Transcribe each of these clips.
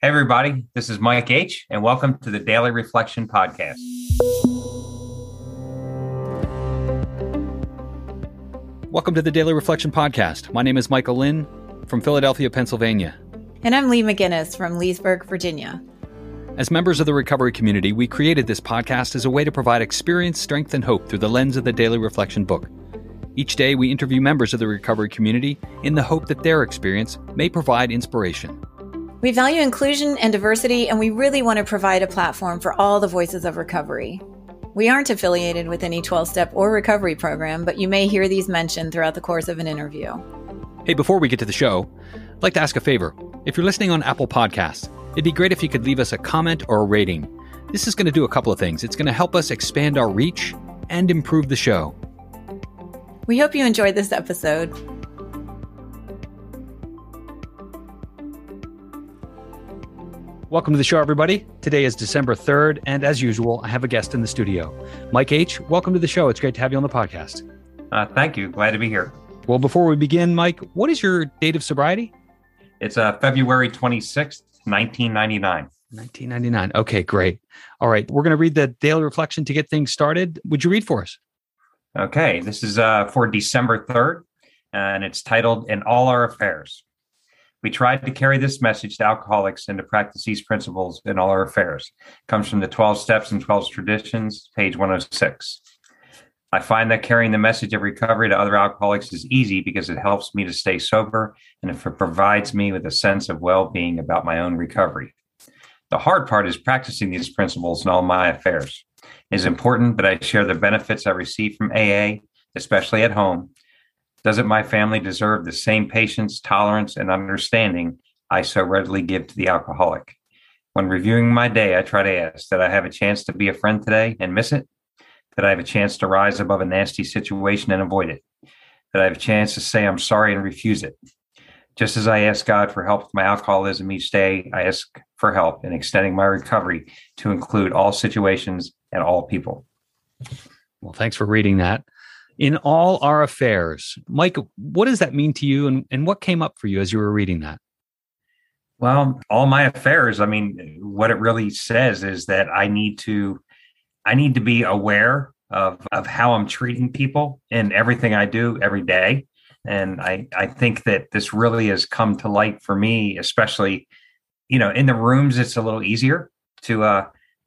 Hey, everybody, this is Mike H., and welcome to the Daily Reflection Podcast. Welcome to the Daily Reflection Podcast. My name is Michael Lynn from Philadelphia, Pennsylvania. And I'm Lee McGinnis from Leesburg, Virginia. As members of the recovery community, we created this podcast as a way to provide experience, strength, and hope through the lens of the Daily Reflection book. Each day, we interview members of the recovery community in the hope that their experience may provide inspiration. We value inclusion and diversity, and we really want to provide a platform for all the voices of recovery. We aren't affiliated with any 12 step or recovery program, but you may hear these mentioned throughout the course of an interview. Hey, before we get to the show, I'd like to ask a favor. If you're listening on Apple Podcasts, it'd be great if you could leave us a comment or a rating. This is going to do a couple of things. It's going to help us expand our reach and improve the show. We hope you enjoyed this episode. Welcome to the show, everybody. Today is December 3rd, and as usual, I have a guest in the studio. Mike H., welcome to the show. It's great to have you on the podcast. Uh, thank you. Glad to be here. Well, before we begin, Mike, what is your date of sobriety? It's uh, February 26th, 1999. 1999. Okay, great. All right, we're going to read the daily reflection to get things started. Would you read for us? Okay, this is uh, for December 3rd, and it's titled In All Our Affairs. We tried to carry this message to alcoholics and to practice these principles in all our affairs. It comes from the 12 Steps and 12 Traditions, page 106. I find that carrying the message of recovery to other alcoholics is easy because it helps me to stay sober and if it provides me with a sense of well being about my own recovery. The hard part is practicing these principles in all my affairs. It is important that I share the benefits I receive from AA, especially at home, doesn't my family deserve the same patience, tolerance, and understanding I so readily give to the alcoholic? When reviewing my day, I try to ask that I have a chance to be a friend today and miss it, that I have a chance to rise above a nasty situation and avoid it, that I have a chance to say I'm sorry and refuse it. Just as I ask God for help with my alcoholism each day, I ask for help in extending my recovery to include all situations and all people. Well, thanks for reading that in all our affairs. Mike, what does that mean to you and, and what came up for you as you were reading that? Well, all my affairs, I mean, what it really says is that I need to I need to be aware of of how I'm treating people in everything I do every day. And I I think that this really has come to light for me, especially, you know, in the rooms it's a little easier to uh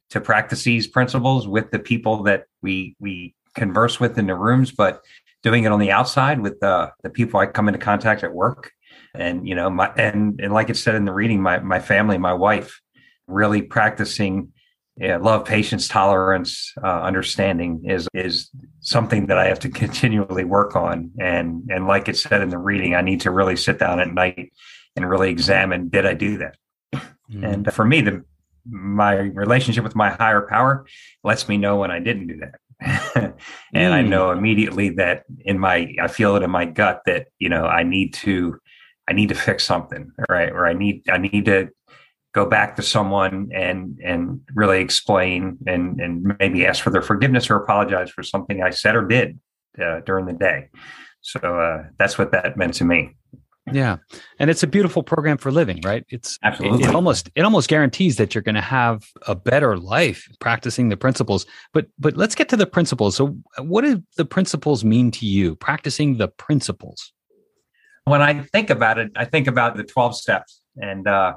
to practice these principles with the people that we we converse with in the rooms, but doing it on the outside with the the people I come into contact at work. And you know, my and and like it said in the reading, my my family, my wife, really practicing yeah, love, patience, tolerance, uh, understanding is is something that I have to continually work on. And and like it said in the reading, I need to really sit down at night and really examine: Did I do that? Mm-hmm. And for me, the my relationship with my higher power lets me know when I didn't do that. and mm. I know immediately that in my I feel it in my gut that you know I need to I need to fix something right or I need I need to go back to someone and and really explain and and maybe ask for their forgiveness or apologize for something I said or did uh, during the day. So uh, that's what that meant to me. Yeah. And it's a beautiful program for living, right? It's absolutely it, it almost it almost guarantees that you're going to have a better life practicing the principles. But but let's get to the principles. So what do the principles mean to you? Practicing the principles. When I think about it, I think about the 12 steps and uh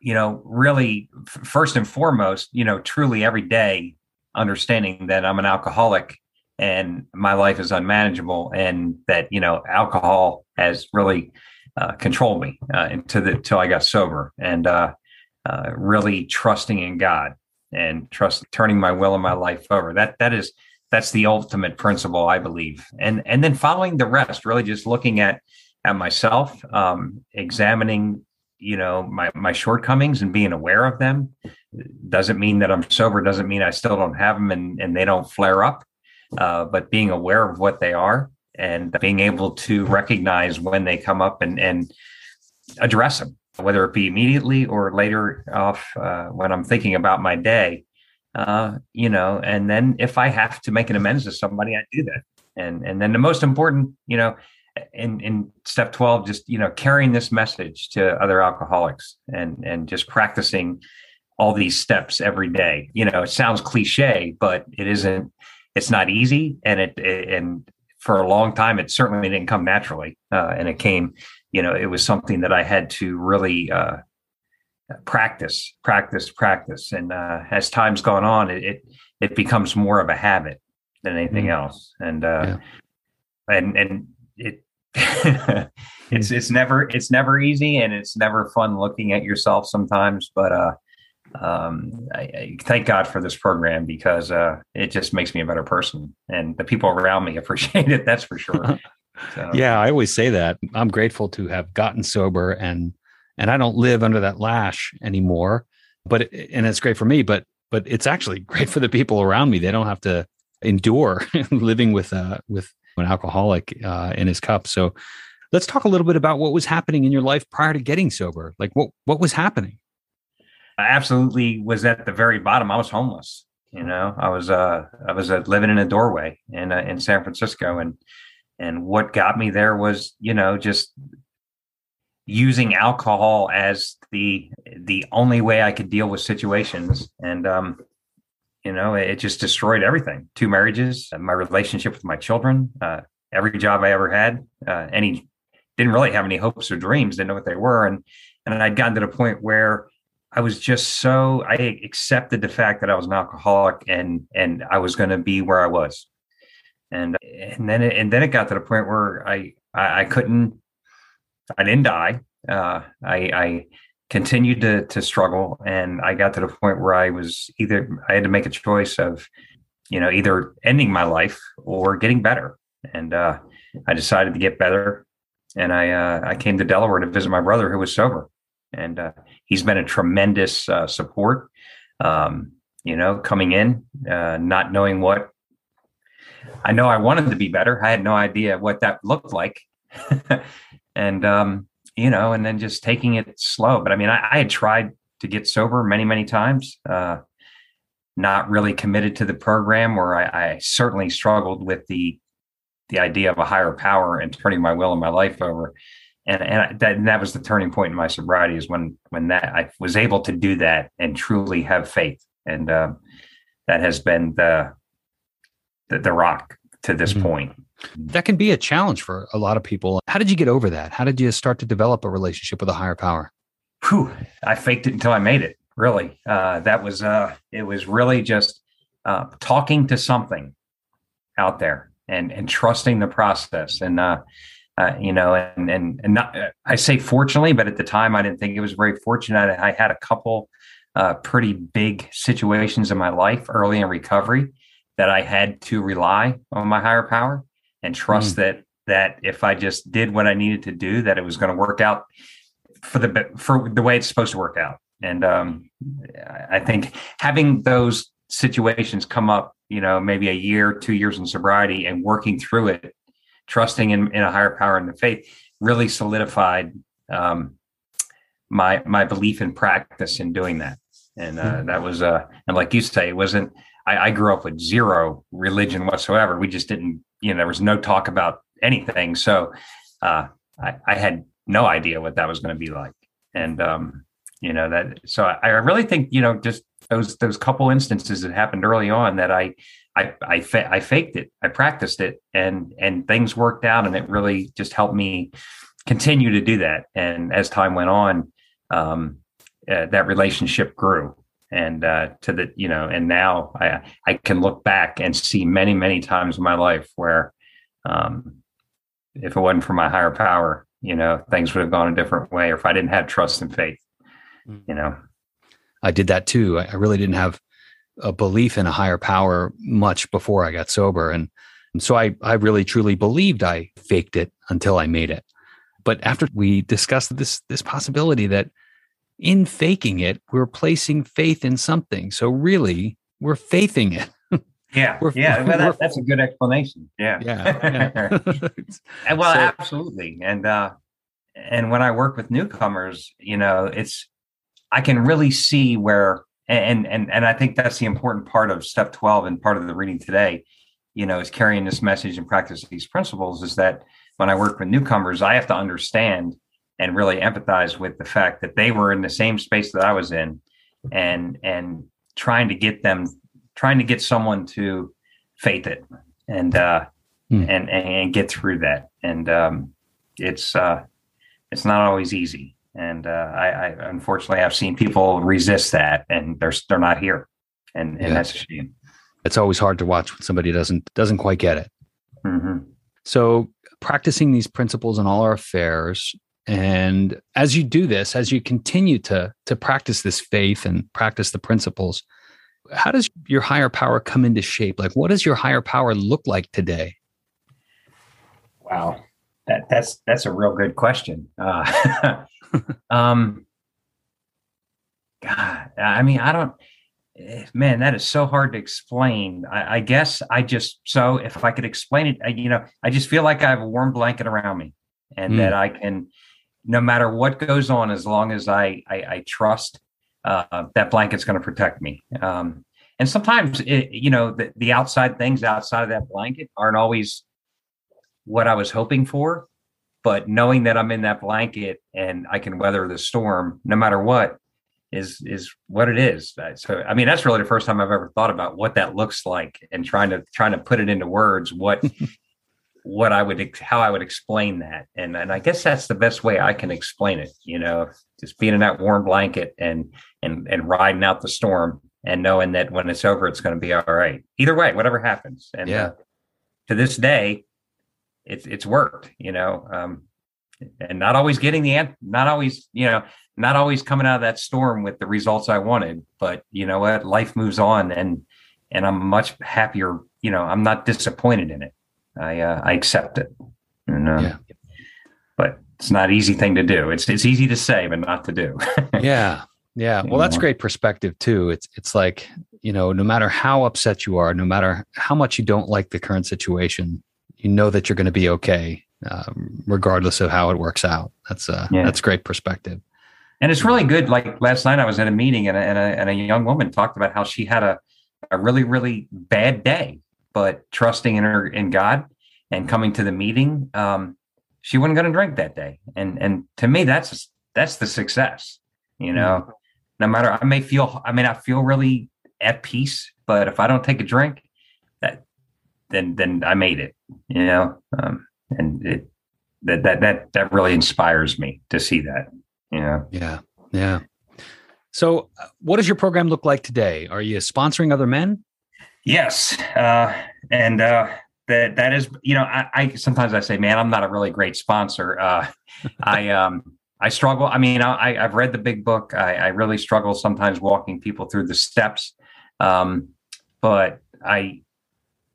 you know, really f- first and foremost, you know, truly every day understanding that I'm an alcoholic and my life is unmanageable and that you know alcohol has really uh, controlled me uh, until the I got sober and uh, uh, really trusting in God and trust turning my will and my life over. That that is that's the ultimate principle I believe. And and then following the rest really just looking at at myself um, examining you know my my shortcomings and being aware of them. Doesn't mean that I'm sober doesn't mean I still don't have them and and they don't flare up uh, but being aware of what they are and being able to recognize when they come up and, and address them, whether it be immediately or later off uh, when I'm thinking about my day. Uh, you know, and then if I have to make an amends to somebody, I do that. And and then the most important, you know, in in step 12 just you know carrying this message to other alcoholics and and just practicing all these steps every day you know it sounds cliche but it isn't it's not easy and it, and for a long time it certainly didn't come naturally uh, and it came you know it was something that i had to really uh, practice practice practice and uh, as time's gone on it, it, it becomes more of a habit than anything mm. else and uh, yeah. and and it it's it's never it's never easy and it's never fun looking at yourself sometimes but uh um I, I thank god for this program because uh it just makes me a better person and the people around me appreciate it that's for sure so. yeah i always say that i'm grateful to have gotten sober and and i don't live under that lash anymore but it, and it's great for me but but it's actually great for the people around me they don't have to endure living with uh with an alcoholic uh, in his cup. So let's talk a little bit about what was happening in your life prior to getting sober. Like what what was happening? I absolutely was at the very bottom. I was homeless. You know, I was uh I was uh, living in a doorway in uh, in San Francisco, and and what got me there was you know just using alcohol as the the only way I could deal with situations, and um you know it just destroyed everything. Two marriages my relationship with my children uh, every job i ever had uh, any didn't really have any hopes or dreams. Didn't know what they were. And and i'd gotten to the point where i was just so i accepted the fact that i was an alcoholic and and i was going to be where i was. And and then it, and then it got to the point where i i, I couldn't i didn't die. Uh, i i continued to to struggle and i got to the point where i was either i had to make a choice of you know either ending my life or getting better. And uh, i decided to get better and i uh, i came to delaware to visit my brother who was sober and uh, he's been a tremendous uh, support um, you know coming in uh, not knowing what i know i wanted to be better i had no idea what that looked like and um, you know, and then just taking it slow. But I mean, I, I had tried to get sober many, many times, uh, not really committed to the program where I, I certainly struggled with the the idea of a higher power and turning my will and my life over. And, and that, and that was the turning point in my sobriety is when, when that I was able to do that and truly have faith. And, uh, that has been the, the, the rock to this mm-hmm. point. That can be a challenge for a lot of people. How did you get over that? How did you start to develop a relationship with a higher power? Whew, I faked it until I made it. Really, uh, that was uh, it. Was really just uh, talking to something out there and and trusting the process. And uh, you know, and and and not, I say fortunately, but at the time I didn't think it was very fortunate. I had a couple uh, pretty big situations in my life early in recovery that I had to rely on my higher power and trust mm. that that if I just did what I needed to do, that it was going to work out for the for the way it's supposed to work out. And um, I think having those situations come up, you know, maybe a year, two years in sobriety, and working through it, trusting in, in a higher power and the faith, really solidified um, my my belief in practice in doing that. And uh, mm. that was, uh, and like you say, it wasn't. I, I grew up with zero religion whatsoever. We just didn't you know, there was no talk about anything. So uh, I, I, had no idea what that was going to be like. And, um, you know, that, so I, I, really think, you know, just those, those couple instances that happened early on that I, I, I, fa- I faked it, I practiced it and, and things worked out and it really just helped me continue to do that. And as time went on, um, uh, that relationship grew and uh, to the you know and now i i can look back and see many many times in my life where um, if it wasn't for my higher power you know things would have gone a different way or if i didn't have trust and faith mm. you know i did that too i really didn't have a belief in a higher power much before i got sober and, and so i i really truly believed i faked it until i made it but after we discussed this this possibility that in faking it, we're placing faith in something. So really, we're faithing it. Yeah, we're, yeah, well, that, that's a good explanation. Yeah, yeah, yeah. and well, so, absolutely. And uh, and when I work with newcomers, you know, it's I can really see where, and and and I think that's the important part of step twelve and part of the reading today. You know, is carrying this message and practice these principles is that when I work with newcomers, I have to understand and really empathize with the fact that they were in the same space that I was in, and and trying to get them, trying to get someone to faith it and uh, hmm. and and get through that. And um, it's uh, it's not always easy. And uh, I, I unfortunately I've seen people resist that, and they're they're not here, and and yeah. that's a shame. It's always hard to watch when somebody doesn't doesn't quite get it. Mm-hmm. So practicing these principles in all our affairs and as you do this as you continue to to practice this faith and practice the principles how does your higher power come into shape like what does your higher power look like today wow that that's that's a real good question uh, um god i mean i don't eh, man that is so hard to explain. I, I, guess i just so if i could explain it I, you know i just feel like i have a warm blanket around me and mm. that i can no matter what goes on as long as i i, I trust uh, that blanket's going to protect me. Um, and sometimes it, you know the, the outside things outside of that blanket aren't always what i was hoping for but knowing that i'm in that blanket and i can weather the storm no matter what is is what it is so i mean that's really the first time i've ever thought about what that looks like and trying to trying to put it into words what what i would how i would explain that and and i guess that's the best way i can explain it you know just being in that warm blanket and and and riding out the storm and knowing that when it's over, it's going to be all right. Either way, whatever happens. And yeah. Uh, to this day, it's it's worked. You know, um, and not always getting the answer, not always, you know, not always coming out of that storm with the results I wanted. But you know what, life moves on, and and I'm much happier. You know, I'm not disappointed in it. I uh, I accept it. And, uh, yeah. But it's not an easy thing to do. It's it's easy to say, but not to do. yeah. Yeah. Well, that's great perspective too. It's it's like, you know, no matter how upset you are, no matter how much you don't like the current situation, you know that you're going to be okay, um, regardless of how it works out. That's uh, yeah. that's great perspective. And it's really good. Like last night, I was at a meeting, and a, and a, and a young woman talked about how she had a a really really bad day, but trusting in her in God and coming to the meeting, um, she wasn't going to drink that day. And and to me, that's that's the success. You know, mm-hmm no matter I may feel I may not feel really at peace, but if I don't take a drink, then then I made it, you know. Um, and it that that that that really inspires me to see that, you know. Yeah, yeah. So, uh, what does your program look like today? Are you sponsoring other men? Yes, uh, and uh, that that is, you know, I, I sometimes I say, man, I'm not a really great sponsor. Uh, I um I struggle. I mean, I, have read the big book. I, I, really struggle sometimes walking people through the steps, um, but I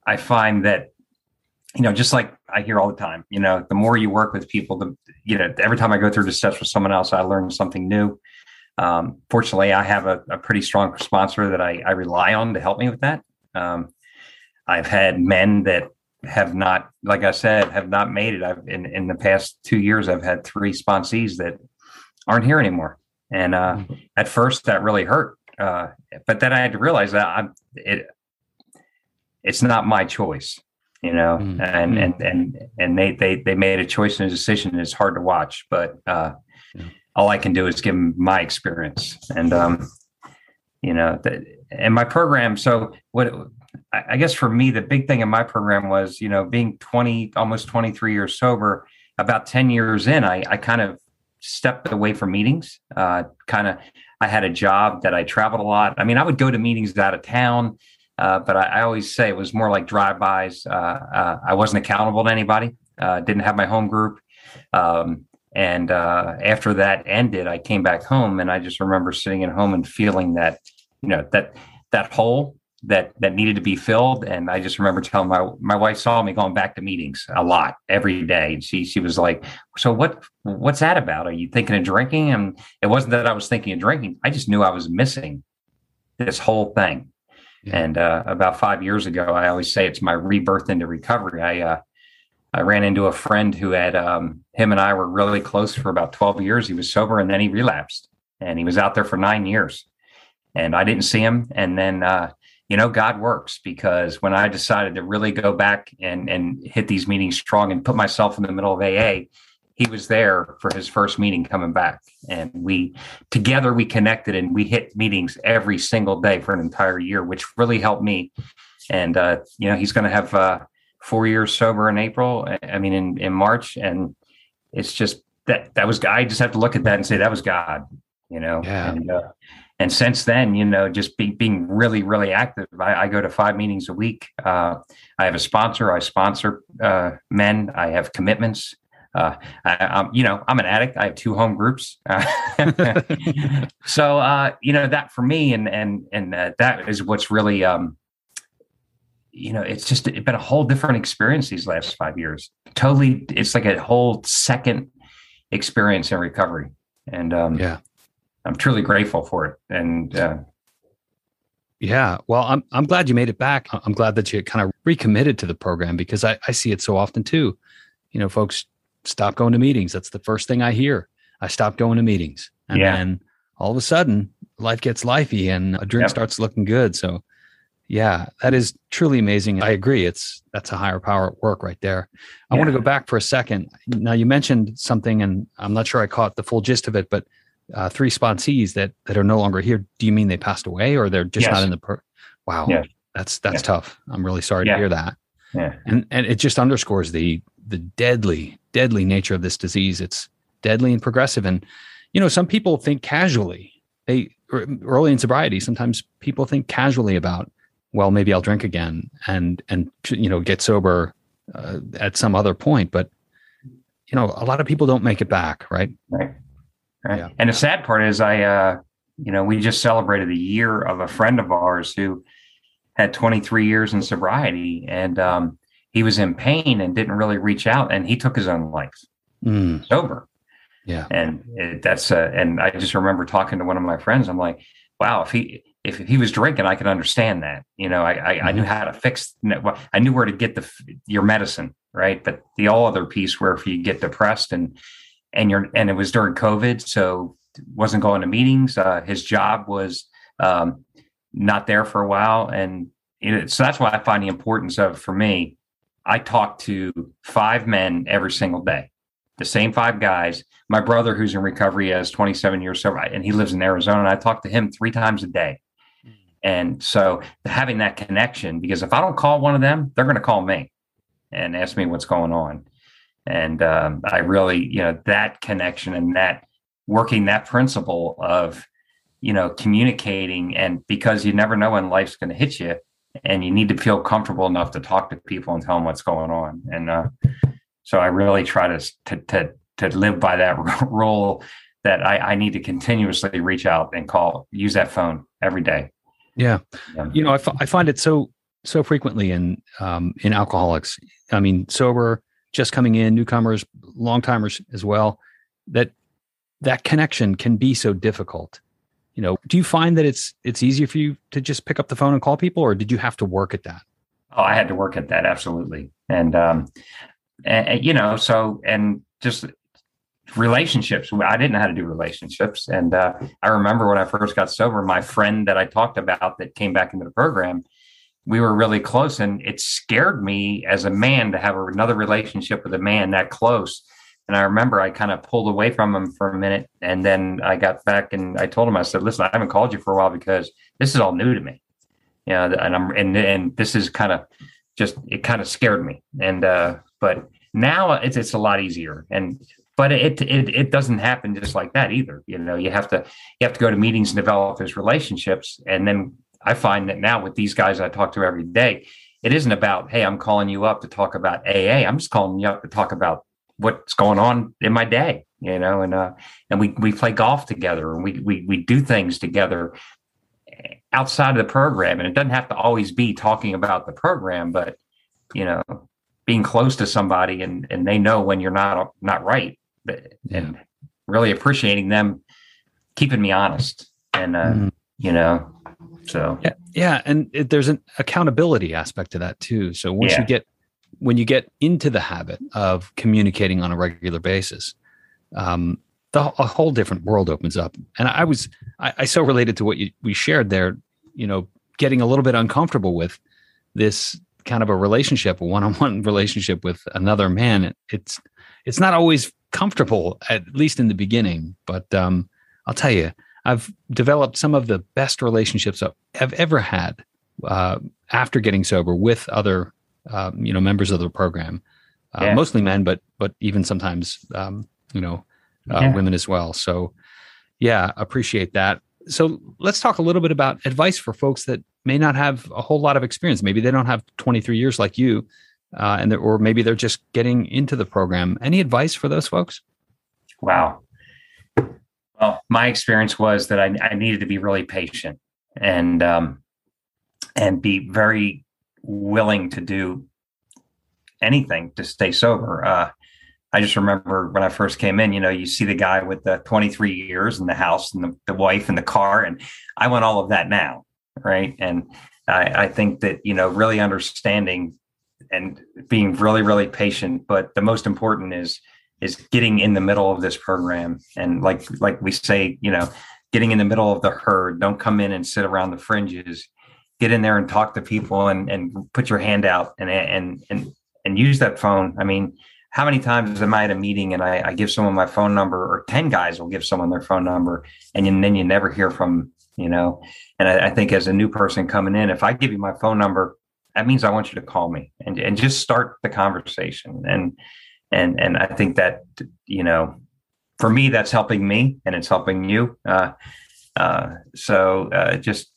I find that you know, just like I hear all the time, you know, the more you work with people, the you know, every time I go through the steps with someone else, I learn something new. Um, fortunately, I have a, a, pretty strong sponsor that I, I, rely on to help me with that. Um, I've had men that have not, like I said, have not made it. I've in, in the past two years, I've had three sponsees that aren't here anymore. And uh, mm-hmm. at first that really hurt. Uh, but then I had to realize that I'm, it, it's not my choice, you know, mm-hmm. and, and, and, and they, they, they made a choice and a decision. It's hard to watch, but uh, yeah. all I can do is give them my experience. And, um, you know, the, and my program. So what, I guess for me, the big thing in my program was, you know, being 20, almost 23 years sober, about 10 years in, I, I kind of stepped away from meetings. Uh, kind of, I had a job that I traveled a lot. I mean, I would go to meetings out of town, uh, but I, I, always say it was more like drive-bys. Uh, uh I wasn't accountable to anybody. Uh, didn't have my home group. Um, and after that ended, I came back home, and I just remember sitting at home and feeling that, you know, that that hole that that needed to be filled and i just remember telling my my wife saw me going back to meetings a lot every day and she she was like so what what's that about are you thinking of drinking and it wasn't that i was thinking of drinking i just knew i was missing this whole thing and uh, about five years ago i always say it's my rebirth into recovery. I uh, i ran into a friend who had um, him and i were really close for about 12 years. He was sober and then he relapsed and he was out there for nine years. And i didn't see him. And then uh, you know, God works because when I decided to really go back and and hit these meetings strong and put myself in the middle of AA, he was there for his first meeting coming back, and we together we connected and we hit meetings every single day for an entire year, which really helped me. And uh, you know, he's going to have uh, four years sober in April. I mean, in in March, and it's just that that was I just have to look at that and say that was God, you know. Yeah. And, uh, and since then, you know, just be, being really, really active. I, I, go to five meetings a week. Uh, I have a sponsor. I sponsor uh, men. I have commitments. Uh, I, am you know, I'm an addict. I have two home groups. so, uh, you know, that for me, and and and uh, that is what's really, um, you know, it's just it's been a whole different experience these last five years. Totally, it's like a whole second experience in recovery. And um, yeah, I'm truly grateful for it. And uh, yeah, well, I'm I'm glad you made it back. I'm glad that you kind of recommitted to the program because I, I see it so often too. You know, folks stop going to meetings. That's the first thing I hear. I stop going to meetings, and yeah. then all of a sudden, life gets lifey, and a drink yep. starts looking good. So, yeah, that is truly amazing. I agree. It's that's a higher power at work right there. I yeah. want to go back for a second. Now, you mentioned something, and I'm not sure I caught the full gist of it, but uh, three sponsees that that are no longer here. Do you mean they passed away, or they're just yes. not in the? Per- wow, yes. that's that's yes. tough. I'm really sorry to hear that. Yeah, and and it just underscores the the deadly deadly nature of this disease. It's deadly and progressive, and you know some people think casually. They early in sobriety, sometimes people think casually about, well, maybe I'll drink again and and you know get sober uh, at some other point, but you know a lot of people don't make it back, right? Right. Right? Yeah. And the sad part is, I, uh, you know, we just celebrated the year of a friend of ours who had 23 years in sobriety, and um, he was in pain and didn't really reach out, and he took his own life mm. sober. Yeah, and it, that's uh, and I just remember talking to one of my friends. I'm like, wow, if he if he was drinking, I could understand that. You know, I I, mm-hmm. I knew mm-hmm. how to fix. I knew where to get the your medicine, right? But the all other piece where if you get depressed and and you're and it was during COVID, so wasn't going to meetings. Uh, his job was um, not there for a while, and so that's why I find the importance of for me. I talk to five men every single day, the same five guys. My brother, who's in recovery, has 27 years sober, and he lives in Arizona. And I talk to him three times a day. Hmm. And so having that connection, because if I don't call one of them, they're going to call me and ask me what's going on. And um, I really, you know, that connection and that working that principle of, you know, communicating and because you never know when life's going to hit you and you need to feel comfortable enough to talk to people and tell them what's going on. And uh, so I really try to, to, to, to live by that role that I, I need to continuously reach out and call, use that phone every day. Yeah. yeah. You know, I, f- I find it so, so frequently in, um, in alcoholics, I mean, sober, just coming in, newcomers, long timers as well, that that connection can be so difficult. You know, do you find that it's it's easier for you to just pick up the phone and call people, or did you have to work at that? Oh, I had to work at that absolutely, and um, and, you know, so and just relationships. I didn't know how to do relationships, and uh, I remember when I first got sober, my friend that I talked about that came back into the program we were really close and it scared me as a man to have another relationship with a man that close and i remember i kind of pulled away from him for a minute and then i got back and i told him i said listen i haven't called you for a while because this is all new to me. You know and i'm and, and this is kind of just it kind of scared me. And uh but now it's it's a lot easier. And but it, it it doesn't happen just like that either. You know you have to you have to go to meetings and develop those relationships. And then I find that now with these guys I talk to every day, it isn't about, hey, I'm calling you up to talk about AA. I'm just calling you up to talk about what's going on in my day, you know, and uh and we we play golf together and we we we do things together outside of the program. And it doesn't have to always be talking about the program, but you know, being close to somebody and and they know when you're not not right but, and really appreciating them keeping me honest and uh, mm. you know so yeah, yeah, and it, there's an accountability aspect to that too. So once yeah. you get when you get into the habit of communicating on a regular basis, um, the, a whole different world opens up. And I was I, I so related to what you, we shared there. You know, getting a little bit uncomfortable with this kind of a relationship, a one-on-one relationship with another man. It, it's it's not always comfortable, at least in the beginning. But um, I'll tell you, I've developed some of the best relationships I've ever had uh, after getting sober with other, uh, you know, members of the program, uh, yeah. mostly men, but but even sometimes, um, you know, uh, yeah. women as well. So, yeah, appreciate that. So let's talk a little bit about advice for folks that may not have a whole lot of experience. Maybe they don't have 23 years like you, uh, and or maybe they're just getting into the program. Any advice for those folks? Wow. Well, my experience was that I, I needed to be really patient and um, and be very willing to do anything to stay sober. Uh, I just remember when I first came in, you know, you see the guy with the 23 years and the house and the, the wife and the car, and I want all of that now, right? And I, I think that you know, really understanding and being really, really patient, but the most important is is getting in the middle of this program and like like we say you know getting in the middle of the herd don't come in and sit around the fringes get in there and talk to people and and put your hand out and and and and use that phone. I mean how many times am i at a meeting and i, I give someone my phone number or 10 guys will give someone their phone number and then you never hear from you know? And I, I think as a new person coming in if i give you my phone number that means i want you to call me and and just start the conversation. And and and I think that you know, for me, that's helping me, and it's helping you. Uh, uh, so uh, just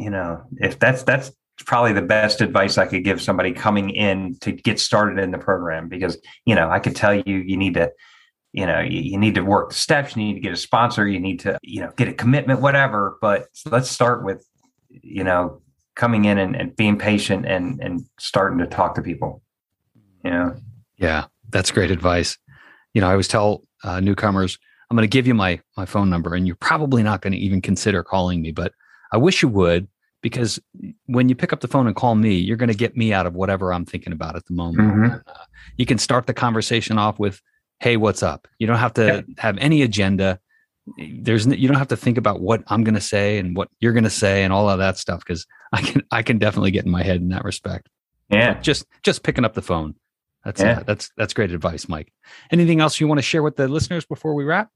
you know, if that's that's probably the best advice I could give somebody coming in to get started in the program, because you know, I could tell you you need to. You know, you, you need to work the steps. You need to get a sponsor. You need to, you know, get a commitment, whatever. But let's start with, you know, coming in and, and being patient and and starting to talk to people. You know. Yeah, that's great advice. You know, I always tell uh, newcomers, I'm going to give you my my phone number, and you're probably not going to even consider calling me, but I wish you would because when you pick up the phone and call me, you're going to get me out of whatever I'm thinking about at the moment. Mm-hmm. Uh, you can start the conversation off with, "Hey, what's up?" You don't have to yeah. have any agenda. There's you don't have to think about what I'm going to say and what you're going to say and all of that stuff because I can I can definitely get in my head in that respect. Yeah, so just just picking up the phone. That's yeah. uh, that's that's great advice, Mike. Anything else you want to share with the listeners before we wrap?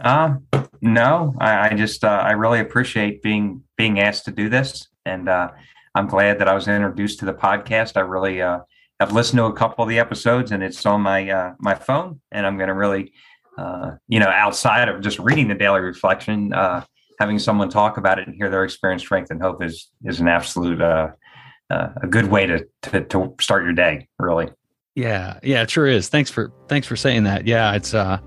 Um, no, I, I just uh, I really appreciate being being asked to do this, and uh, I'm glad that I was introduced to the podcast. I really uh, have listened to a couple of the episodes, and it's on my uh, my phone, and I'm going to really, uh, you know, outside of just reading the daily reflection, uh, having someone talk about it and hear their experience, strength, and hope is is an absolute a good way to, to to start your day. Really. Yeah, yeah, it sure is. Thanks for thanks for saying that. Yeah, it's uh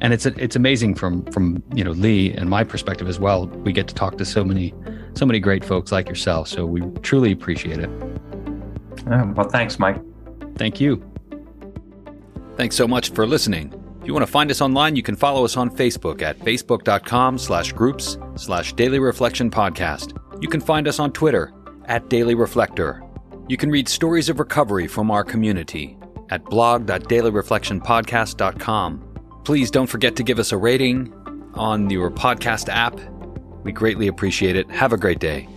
and it's it's amazing from from you know Lee and my perspective as well. We get to talk to so many so many great folks like yourself. So we truly appreciate it. Uh, well, thanks, Mike. Thank you. Thanks so much for listening. If you want to find us online, you can follow us on Facebook at facebook.com slash groups slash daily reflection podcast. You can find us on Twitter at Daily Reflector. You can read stories of recovery from our community at blog.dailyreflectionpodcast.com. Please don't forget to give us a rating on your podcast app. We greatly appreciate it. Have a great day.